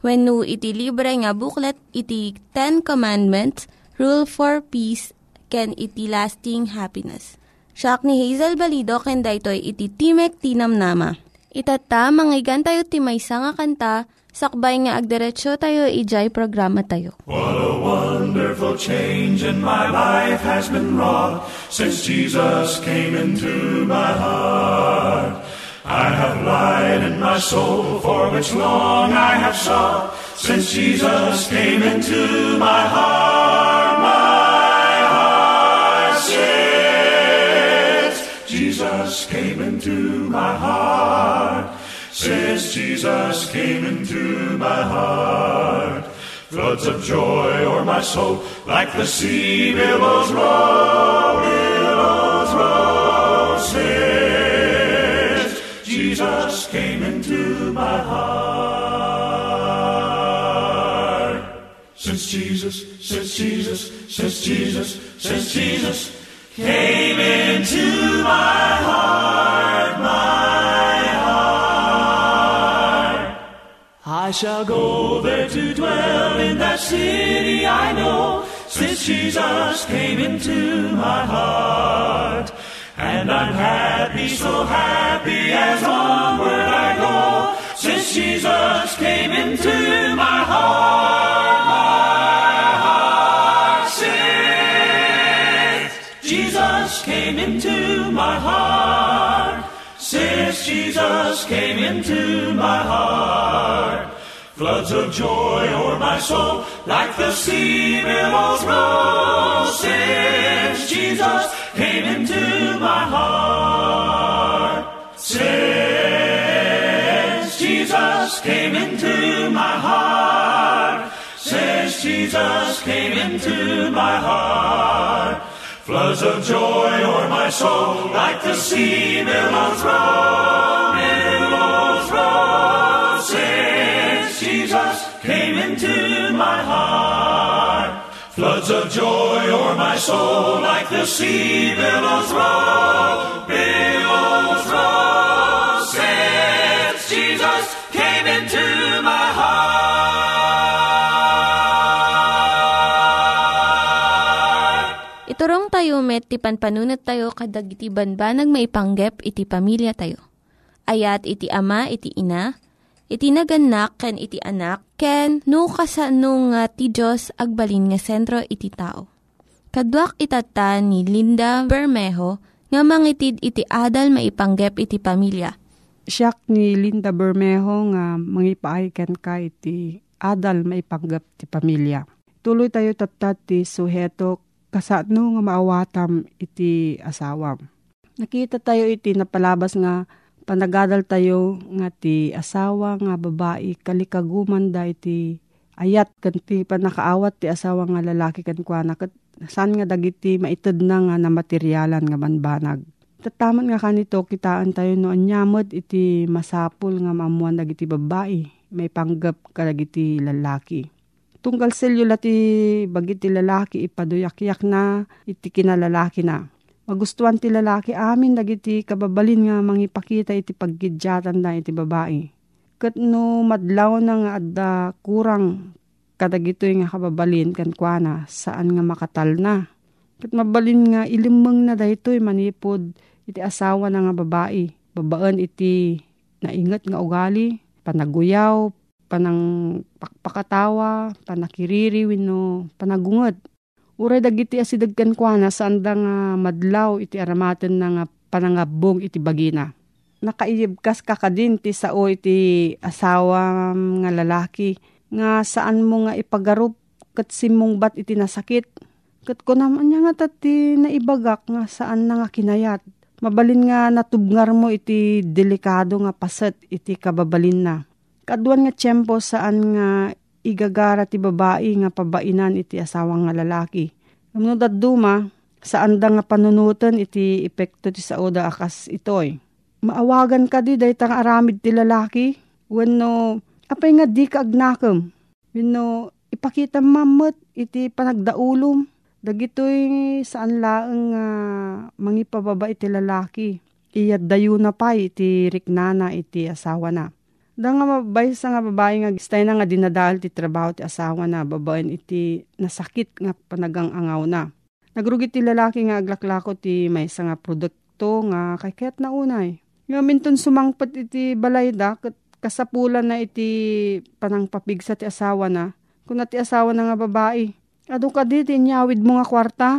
When no iti libre nga booklet, iti Ten Commandments, Rule for Peace, can iti lasting happiness. Siya ni Hazel Balido, ken daytoy iti Timek Tinam Nama. Itata, manggigan tayo timaysa nga kanta, sakbay nga agderetsyo tayo, ijay programa tayo. What a wonderful change in my life has been wrought since Jesus came into my heart. I have light in my soul for which long I have sought since Jesus came into my heart. My heart sings. Jesus came into my heart. Since Jesus came into my heart. Floods of joy o'er my soul, like the sea billows roll, billows roll. Since Jesus came into my heart. Since Jesus, since Jesus, since Jesus, since Jesus came into my heart, my heart. I shall go there to dwell in that city I know, since Jesus came into my heart. And I'm happy, so happy as onward I go, since Jesus came into my heart, my heart sings. Jesus came into my heart, since Jesus came into my heart. Floods of joy o'er my soul, like the sea billows roll, since Jesus came into my heart. Since Jesus came into my heart, since Jesus came into my heart. Floods of joy o'er my soul, like the sea billows roll, billows roll. Since Jesus came into my heart. Floods of joy o'er my soul, like the sea billows roll, billows roll. Since Jesus came into my heart. Iturong tayo met, ti panpanunat tayo kadag iti banbanag maipanggep iti pamilya tayo. Ayat iti ama, iti ina, iti naganak, ken iti anak, ken no kasano nga ti Diyos agbalin nga sentro iti tao. Kaduak itata ni Linda Bermejo nga mangitid iti adal maipanggep iti pamilya. Siyak ni Linda Bermejo nga mangipaaykan ka iti adal maipanggap ti pamilya. Tuloy tayo tatat ti suheto kasano nga maawatam iti asawam. Nakita tayo iti napalabas nga panagadal tayo nga ti asawa nga babae kalikaguman da iti ayat kan ti panakaawat ti asawa nga lalaki kan kwa kat saan nga dagiti maited na nga na materyalan nga banbanag. Tataman nga kanito kitaan tayo no anyamod iti masapul nga maamuan dagiti babae may panggap ka dagiti lalaki. Tunggal selyo lati bagiti lalaki ipaduyak-yak na iti kinalalaki na. Magustuhan ti lalaki amin dagiti kababalin nga mangipakita iti paggidyatan da iti babae. Kat no madlaw na nga adda kurang kadagito nga kababalin kan kuana saan nga makatal na. Kat mabalin nga ilimang na daytoy manipod iti asawa na nga babae. Babaan iti naingat nga ugali, panaguyaw, panang pakpakatawa, panakiriri, wino, panagungot. Uray dagiti asidagkan kwa na saan nga madlaw iti aramaten na nga panangabong iti bagina. Nakaiyibkas ka ka din ti sao iti asawa nga lalaki nga saan mo nga ipagarup kat simong bat iti nasakit. Kat ko naman niya nga tati naibagak nga saan na nga kinayat Mabalin nga natubngar mo iti delikado nga paset iti kababalin na. Kaduan nga tiyempo saan nga igagara ti babae nga pabainan iti asawang nga lalaki. Nung duma, saan da nga panunutan iti epekto ti saoda akas itoy. Maawagan ka di dahi tang aramid ti lalaki. Wenno, apay nga di ka agnakam. Wenno, ipakita mamot iti panagdaulom Dagitoy saan laeng uh, mangipababa iti lalaki. Iyat dayo na pa iti riknana iti asawa na. Da nga mabay sa nga babae nga gistay na nga dinadal ti trabaho ti asawa na babaen iti nasakit nga panagang angaw na. Nagrugi ti lalaki nga aglaklako ti may nga produkto nga kay kaya't na unay. Nga minton sumangpat iti balay da kasapulan na iti panangpapigsa ti asawa na. Kung ti asawa na nga babae, Ado ka di, tinyawid mo nga kwarta.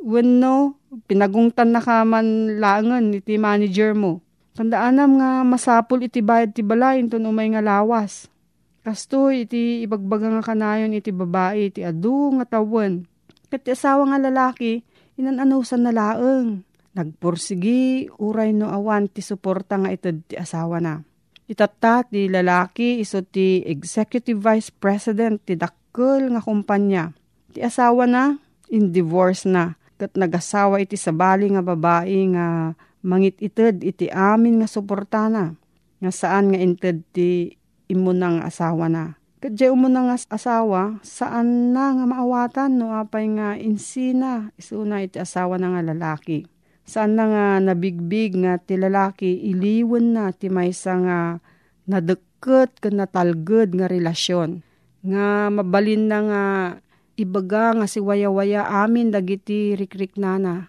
When no, pinagungtan na ka man langan iti manager mo. Tandaanam nga masapul iti bayad ti balay ton umay nga lawas. Kastoy iti ibagbaga nga kanayon iti babae iti adu nga tawen. Kat asawa nga lalaki, inananusan na laeng. Nagpursigi, uray no awan ti suporta nga itad ti asawa na. Itata ti lalaki iso ti Executive Vice President ti dakkel nga kumpanya Ti asawa na, in divorce na. Kat nagasawa iti sabali nga babae nga mangit ited iti amin nga suportana. Nga saan nga inted ti imo nga asawa na. Umo nga asawa, saan na nga maawatan no apay nga insina, isuna iti asawa na nga lalaki. Saan na nga nabigbig nga ti lalaki, iliwan na ti maysa nga nadeket ken natalged nga relasyon. Nga mabalin na nga ibaga nga si waya-waya amin dagiti rikrik nana.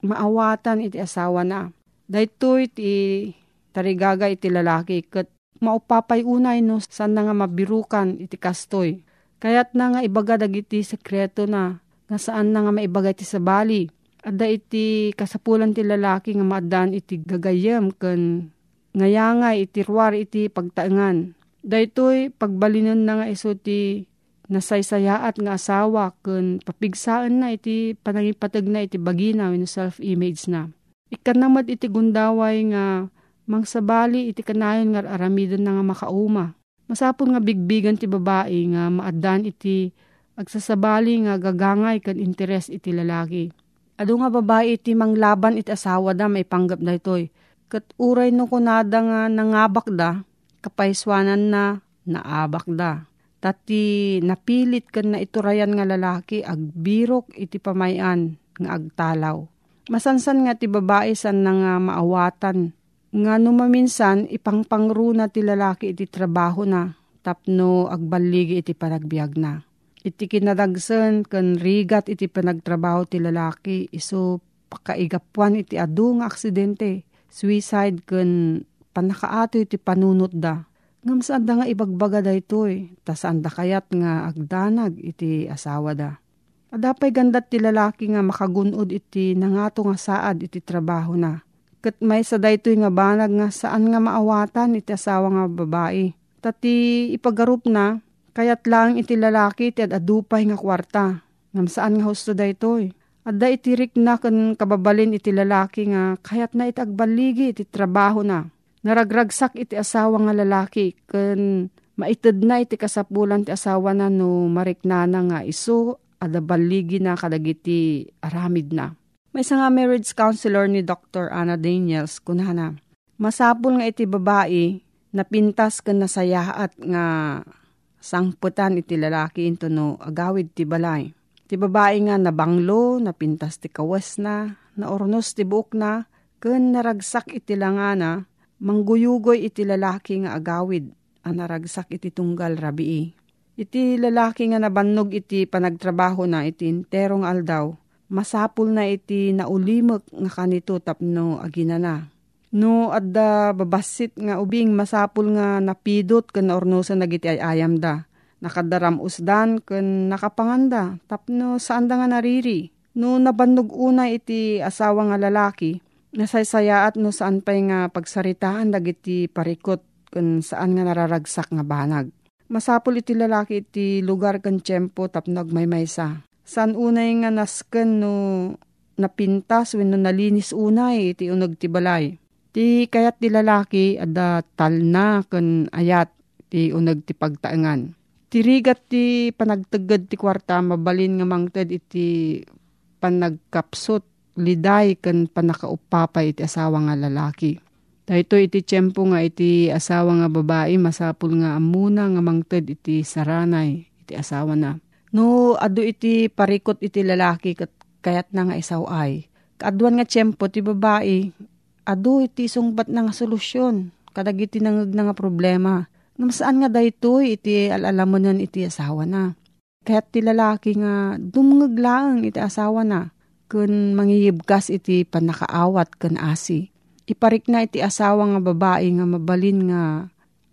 Maawatan iti asawa na. Dahito iti tarigaga iti lalaki. Kat maupapay unay no saan na nga mabirukan iti kastoy. Kayat na nga ibaga dagiti sekreto na nga saan na nga maibaga iti sabali. Ada iti kasapulan ti lalaki nga maadan iti gagayam ken ngayangay iti ruwar iti pagtaengan. Daytoy pagbalinan na nga iso ti nasaysayaat nga asawa kun papigsaan na iti panangipatag na iti bagina no self-image na. Ikanamad iti gundaway nga mangsabali iti kanayon nga aramidon na nga makauma. Masapon nga bigbigan ti babae nga maadan iti agsasabali nga gagangay kan interes iti lalaki. Ado nga babae iti manglaban iti asawa da may panggap na itoy. Kat uray no kunada nga nangabak da, kapaiswanan na naabak da Tati napilit kan na iturayan nga lalaki agbirok iti pamayan nga agtalaw. Masansan nga ti babae san na nga maawatan. Nga numaminsan ipangpangru na ti lalaki iti trabaho na tapno agbaligi iti panagbiag na. Iti kinadagsen kan rigat iti panagtrabaho ti lalaki iso pakaigapuan iti adu nga aksidente. Suicide kan panakaato iti panunot da Ngam saan da nga ibagbaga da ito eh. Ta saan da kayat nga agdanag iti asawa da. Adapay gandat ti lalaki nga makagunod iti nangato nga saad iti trabaho na. Kat may sa daytoy nga banag nga saan nga maawatan iti asawa nga babae. Tati ipagarup na, kayat lang iti lalaki iti adupay nga kwarta. Ngam saan nga husto da itoy? Adda itirik na kan kababalin iti lalaki nga kayat na iti agbaligi iti trabaho na. Naragragsak iti asawa nga lalaki kan maited na iti kasapulan ti asawa na no mariknana nga iso ada baligi na kadagiti aramid na. May nga marriage counselor ni Dr. Anna Daniels kunana. Masapul nga iti babae napintas kan nasayaat nga sangputan iti lalaki into no agawid ti balay Ti babae nga nabanglo, napintas ti kawas na, naornos ti buok na, ken naragsak iti langana, mangguyugoy iti lalaki nga agawid, ang naragsak iti tunggal rabii. Iti lalaki nga nabannog iti panagtrabaho na iti terong aldaw, masapul na iti naulimek nga kanito tapno aginana. No adda babasit nga ubing masapul nga napidot ken naornosan nagiti ayam da nakadaram usdan ken nakapanganda tapno saan da nga nariri. No nabannog una iti asawa nga lalaki, nasaysaya at no saan pa'y nga pagsaritaan dagiti parikot ken saan nga nararagsak nga banag. Masapol iti lalaki iti lugar ken tiyempo tapno agmaymaysa. San unay nga nasken no napintas wenno nalinis unay iti uneg ti balay. Ti kayat ti lalaki adda talna ken ayat ti uneg ti pagtaengan Tirigat ti panagtagad ti kwarta mabalin nga mangted iti panagkapsot liday kan panakaupapay iti asawa nga lalaki. Dahito iti tiyempo nga iti asawa nga babae masapul nga amuna nga mangted iti saranay iti asawa na. No adu iti parikot iti lalaki kat kayat na nga isaw ay. Kaadwan nga tiyempo ti babae adu iti sungbat na nga solusyon kadag iti nga problema Namasaan nga daytoy iti alalamunan iti asawa na. Kaya't ti lalaki nga dumngag lang iti asawa na. Kun mangiyibkas iti panakaawat kun asi. Iparik na iti asawa nga babae nga mabalin nga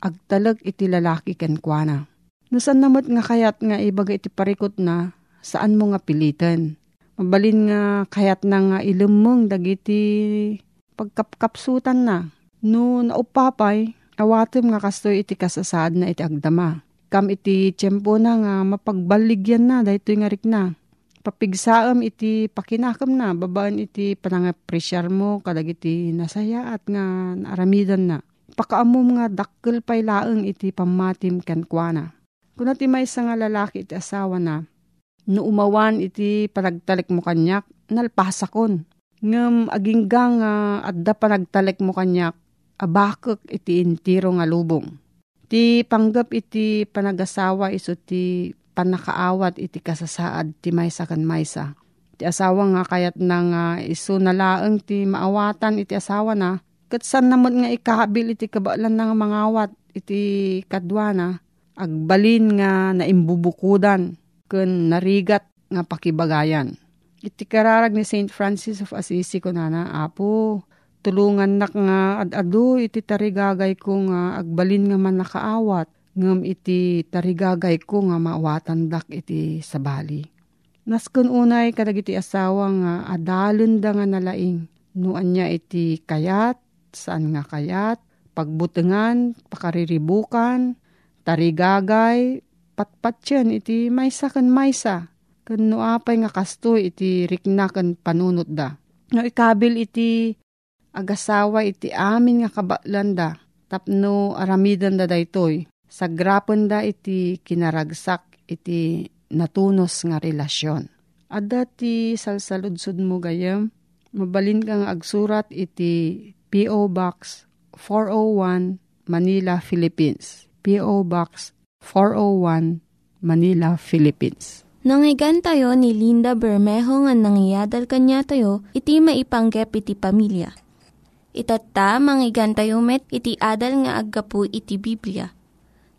agtalag iti lalaki ken kuana. Nusan namot nga kayat nga ibaga iti parikot na saan mo nga pilitan. Mabalin nga kayat na nga ilumong dagiti pagkapkapsutan na. No naupapay, Awatem nga kastoy iti kasasad na iti agdama. Kam iti tiyempo na nga mapagbaligyan na dahito nga rik na. Papigsaam iti pakinakam na, babaan iti panangapresyar mo kadag iti nasaya at nga naaramidan na. Pakaamom nga dakkel pay laeng iti pamatim ken kuana. Kuna ti may nga lalaki iti asawa na, no umawan iti panagtalik mo kanyak, nalpasakon. Ngem aginggang uh, adda panagtalik mo kanyak, abakek iti intiro nga lubong. Ti panggap iti panagasawa iso ti panakaawat iti kasasaad ti maysa kan maysa. Ti asawa nga kayat na nga iso nalaeng ti maawatan iti asawa na. Kat san naman nga ikahabil iti kabalan nga mangawat iti kadwana. Agbalin nga naimbubukudan ken narigat nga pakibagayan. Iti kararag ni St. Francis of Assisi ko nana, Apo, tulungan nak nga ad-adu iti tarigagay ko nga agbalin nga man nakaawat ngam iti tarigagay ko nga maawatan dak iti sabali. Naskon unay kadag iti asawa nga adalon da nga nalaing no anya iti kayat saan nga kayat pagbutengan pakariribukan tarigagay patpatyan iti maysa kan maysa kan no apay nga kastoy iti riknakan panunot da. No ikabil iti agasawa iti amin nga kabalanda tapno aramidan da daytoy sagrapen da iti kinaragsak iti natunos nga relasyon. Adda ti salsaludsud mo gayam, mabalin kang agsurat iti P.O. Box 401 Manila, Philippines. P.O. Box 401 Manila, Philippines. Nangyigan tayo ni Linda Bermejo nga nangyadal kanya tayo, iti maipanggep iti pamilya. Itatta, manggigan tayo met, iti adal nga aggapu iti Biblia.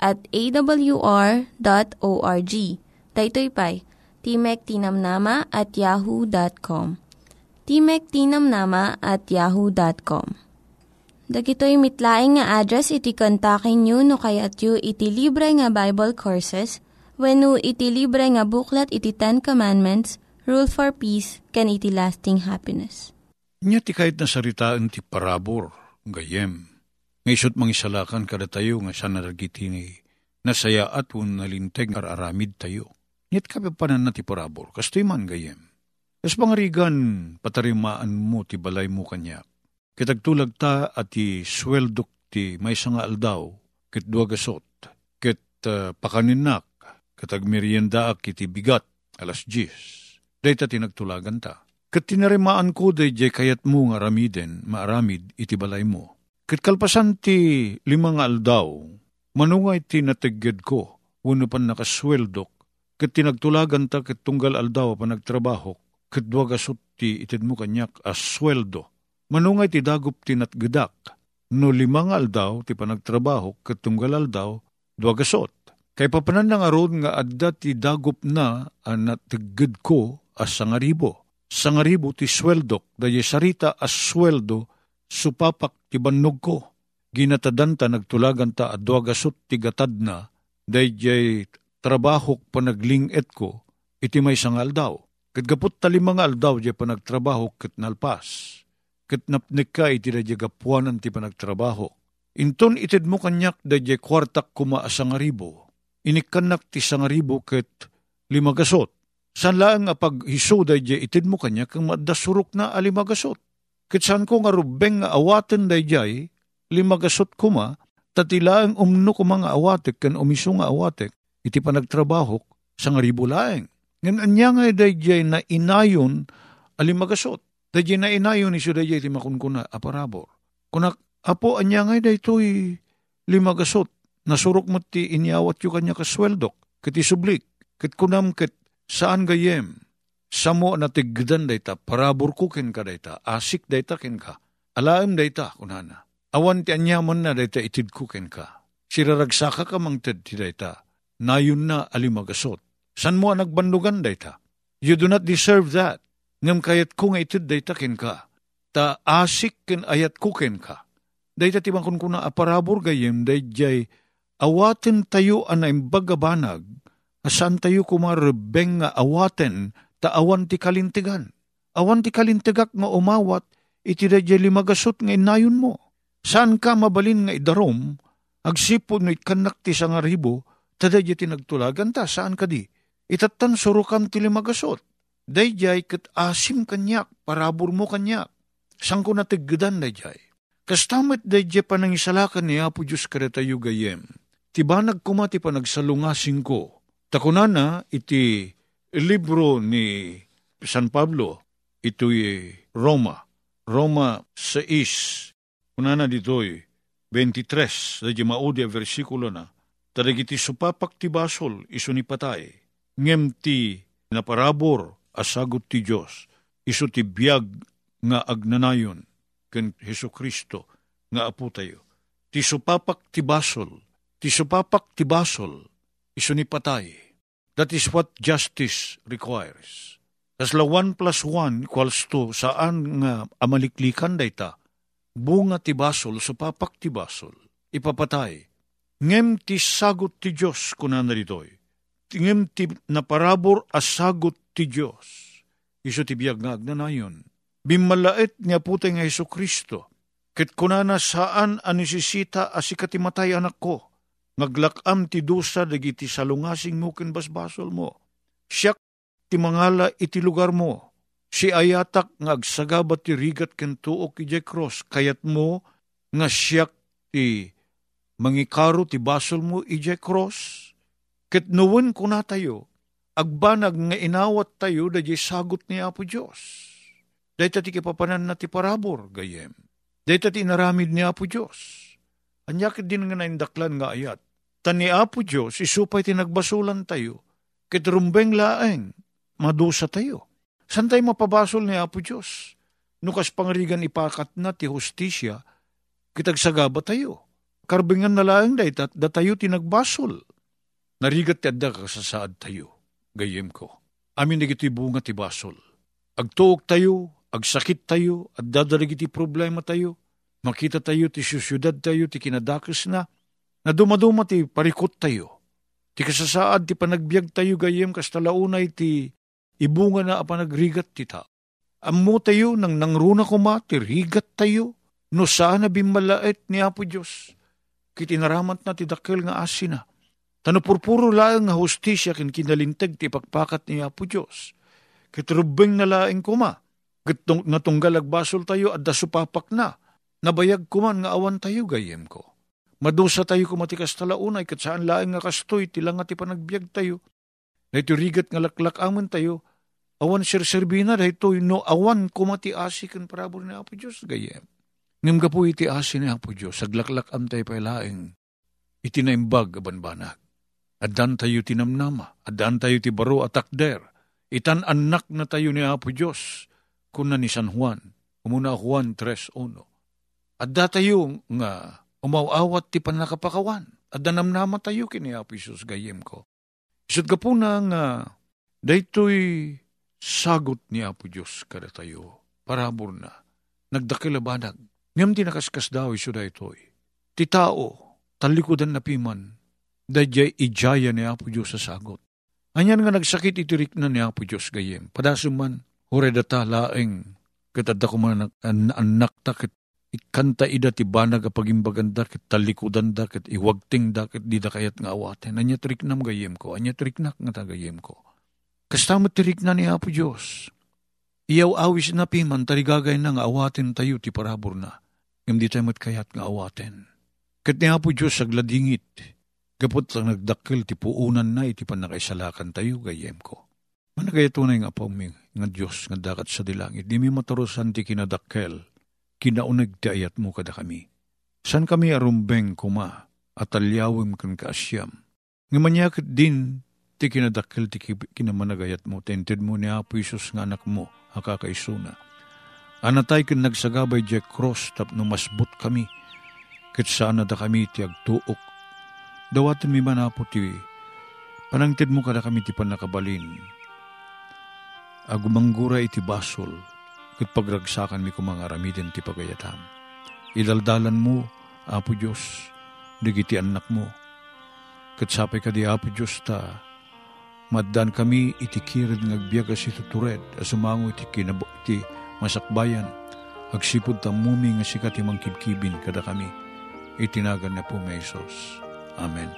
at awr.org. Daytoy pay, Timek Tinamnama at yahoo.com. timektinamnama at yahoo.com. Dagitoy mitlaing nga address iti kontakin nyo no kayat yu iti libre nga Bible Courses when no iti libre nga buklat iti Ten Commandments, Rule for Peace, can iti lasting happiness. Nya ti kahit na ti parabor, gayem. Ngaysot mangisalakan kada tayo nga siya naragiti ni nasaya at un nalinteg araramid tayo. Nyat kapapanan na ti parabor, kastoy man gayem. Kas pangarigan, patarimaan mo ti balay mo kanyak Kitagtulag ta at ti sweldok ti may nga aldaw, kit duagasot, kit uh, pakaninak, katag merienda ak iti bigat, alas 10. Dayta tinagtulagan ta. Kat tinarimaan ko day kayat mo nga ramiden, maaramid iti balay mo. Kit kalpasan ti limang aldaw, manungay ti natigid ko, wano pan nakasweldok, kat tinagtulagan ta kat tunggal aldaw pa nagtrabaho, kat duagasot ti itid mo kanyak as sweldo Manungay ti dagup tinatgedak, no limang aldaw ti panagtrabaho katunggal aldaw, duagasot. Kay papanan nga aron nga adda ti dagup na anat tigged ko as sangaribo. Sangaribo ti sweldok, daye sarita as sweldo, supapak ti bannog ko. Ginatadanta nagtulagan ta at duagasot ti gatad na, daye trabahok panaglinget ko, iti may sangal daw. Katgapot talimang aldaw di panagtrabaho kat nalpas kitnapnik ka iti da gapuanan ti panagtrabaho. Inton itid mo kanyak da kwartak kuma asangaribo. Inikanak ti sangaribo ket limagasot. San lang nga paghiso da itid mo kanyak ang madasurok na alimagasot. Ket san ko nga rubeng nga awaten da limagasot kuma tatilaang umno ko mga awatek kan umiso nga awatek iti panagtrabaho sa ngaribo laeng. Ngan anya nga dayjay na inayon alimagasot. Dadya na inayon ni siya dadya iti makunkuna aparabor. Kunak apo anya ngay da ito'y limagasot. Nasurok mo ti inyawat yu kanya kasweldok. Kiti sublik. Kit kunam kit saan gayem. Samo na tigdan dayta, parabor kukin ka dayta, asik dayta kin ka. Alaim dayta, kunana. Awan ti anyaman na dayta itid kukin ka. Siraragsaka ka mang tid ti dayta. Nayon na alimagasot. San mo nagbandugan dayta? You do not deserve that ngam kayat ko nga itid day takin ka, ta asik ken ayat kuken ka. Day ta tibang kun kuna aparabor gayem, day jay awaten tayo anay bagabanag, asan tayo kumarebeng nga awaten, ta awan ti kalintigan. Awan ti kalintigak nga umawat, iti day jay limagasot nga inayon mo. Saan ka mabalin nga idarom, agsipod no ikanak ti sangaribo, tada ti nagtulagan ta, saan ka di? Itatan surukan ti limagasot Dayjay kat asim kanyak, parabor mo kanyak. Sang ko natigdan dayjay. Kastamit dayjay pa nang isalakan ni Apo Diyos kareta yu gayem. Tibanag kumati pa nagsalungasing ko. Takunana iti libro ni San Pablo, ito'y Roma. Roma 6, kunana dito'y 23, dadya maudi a versikulo na. Tadagiti supapak ti basol, iso ni patay. Ngem ti naparabor asagot ti Diyos, iso ti biyag nga agnanayon, ken Heso Kristo nga apo tayo. Ti supapak ti basol, ti supapak ti basol, iso ni patay. That is what justice requires. Kasla 1 plus 1 equals to saan nga amaliklikan dayta, bunga ti basol, supapak ti basol, ipapatay. Ngem ti sagot ti Diyos kunan naritoy. Ngem ti naparabor asagot ti Diyos. Iso ti biyag nga agnanayon. Bimalait niya putay nga Iso Kristo. Ket kunana saan anisisita asikati matay anak ko. Ngaglakam ti dusa dagiti salungasing mo ken basbasol mo. Siyak ti mangala iti lugar mo. Si ayatak nga ti rigat ken tuok iti cross. Kayat mo nga siyak ti mangikaro ti basol mo iti cross. Ket nuwen ko na tayo, agbanag nga inawat tayo da sagot ni Apo Diyos. Dahil ti kipapanan na ti parabor, gayem. Dahil ti inaramid ni Apo Diyos. Anyak din nga naindaklan nga ayat. Tan ni Apo Diyos, isupay ti nagbasulan tayo, kitrumbeng laeng, madusa tayo. San tayo mapabasol ni Apo Diyos? Nukas pangrigan ipakat na ti hustisya, kitagsagaba tayo. Karbingan na laeng daytat, da tayo tinagbasol. Narigat ti adda kasasaad tayo gayem ko. Amin nagiti bunga ti basol. Agtuok tayo, agsakit tayo, at dadalig iti problema tayo, makita tayo ti syudad tayo, ti kinadakis na, na dumaduma ti parikot tayo. Ti kasasaad ti panagbiag tayo gayem kas talaunay ti ibunga na apanagrigat ti ta. Ammo tayo nang nangruna kuma ti rigat tayo, no sana bimmalait ni Apo Diyos. Kitinaramat na ti dakkel nga asina. Tano purpuro laeng nga hustisya kin kinalintag ti pagpakat ni Apo Diyos. Kitrubeng na laeng kuma. Gitong nga tunggal agbasol tayo at dasupapak na. Nabayag kuman nga awan tayo gayem ko. Madusa tayo kumatikas talaunay kat saan laeng nga kastoy tilang nga ti panagbiag tayo. Na ito rigat nga laklak aman tayo awan sirserbina dahito no awan kumati asikan parabor ni Apo Diyos gayem. Ngam ka po iti asin ni Apo Diyos, saglaklak am tayo pailaing, iti naimbag abanbanag. Adan tayo tinamnama, adan tayo ti baro at akder, itan anak na tayo ni Apo Diyos, kuna ni San Juan, umuna Juan 3.1. Adda tayo nga umawawat ti panakapakawan, adda namnama tayo kini Apo Isus gayem ko. Isot ka po na nga, daytoy sagot ni Apo Diyos kada tayo, parabor na, nagdakilabanag, ngam di nakaskas daw iso da ito'y. Ti tao, talikodan na piman, dadyay ijaya ni Apo Diyos sa sagot. Anyan nga nagsakit itirik na ni Apo Diyos gayem, padasuman, hore data laeng, katadda ko man an anak takit ikanta ida ti banag apagimbagan da ket talikudan da ket iwagting da ket di da kayat nga awaten. Anya triknam gayem ko, anya triknak nga tagayem ko. Kastamot tirik na ni Apo Diyos. Iyaw awis na piman, tarigagay na awaten tayo ti parabor na. Ngam di tayo kayat nga awaten. Kat ni Apo Diyos agladingit, kapot lang nagdakil ti puunan na iti panakaisalakan tayo gayem ko. Managaya tunay nga po mi, nga Diyos nga dakat sa dilangit, di mi matarusan ti kinadakkel, kinaunag ti ayat mo kada kami. San kami arumbeng kuma, at alyawim kan kaasyam. Nga manyakit din ti kinadakkel ti kinamanagayat mo, tented mo ni Apo Isus nga anak mo, hakakaisuna. Anatay kin nagsagabay di cross tap no masbut kami, ket sana da kami ti agtuok. Dawatin mi man Apo ti, panangted mo kada kami ti panakabalin. Agumanggura iti basol, ket pagragsakan mi kumangaramiden ti pagayatam. Idaldalan mo, Apo Diyos, digiti anak mo, ket sapay ka di Apo Diyos ta, Maddan kami iti kirid ngagbiaga si tutured, asumango iti kinabo iti masakbayan, agsipod tamumi nga sikat imang kibkibin kada kami. Itinagan na po may Isos. Amen.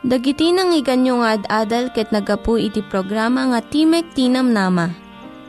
Dagiti nang iganyo nga ad-adal ket nagapu iti programa nga Timek Tinam Nama.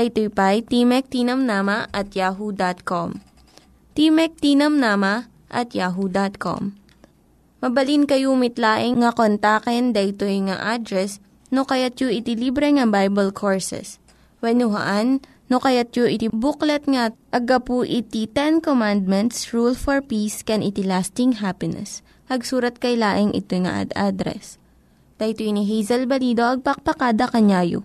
Daytoy pa'y Timek Tinam Nama at yahoo.com. Timek Tinam Nama at yahoo.com. Mabalin kayo mitlaeng nga kontaken daytoy nga address no kayat yu iti libre nga Bible Courses. When no kayat yu iti booklet nga agapu iti Ten Commandments, Rule for Peace, can iti lasting happiness. Hagsurat kay laing ito nga ad-address. Dahito ni Hazel Balido, agpakpakada kanyayo.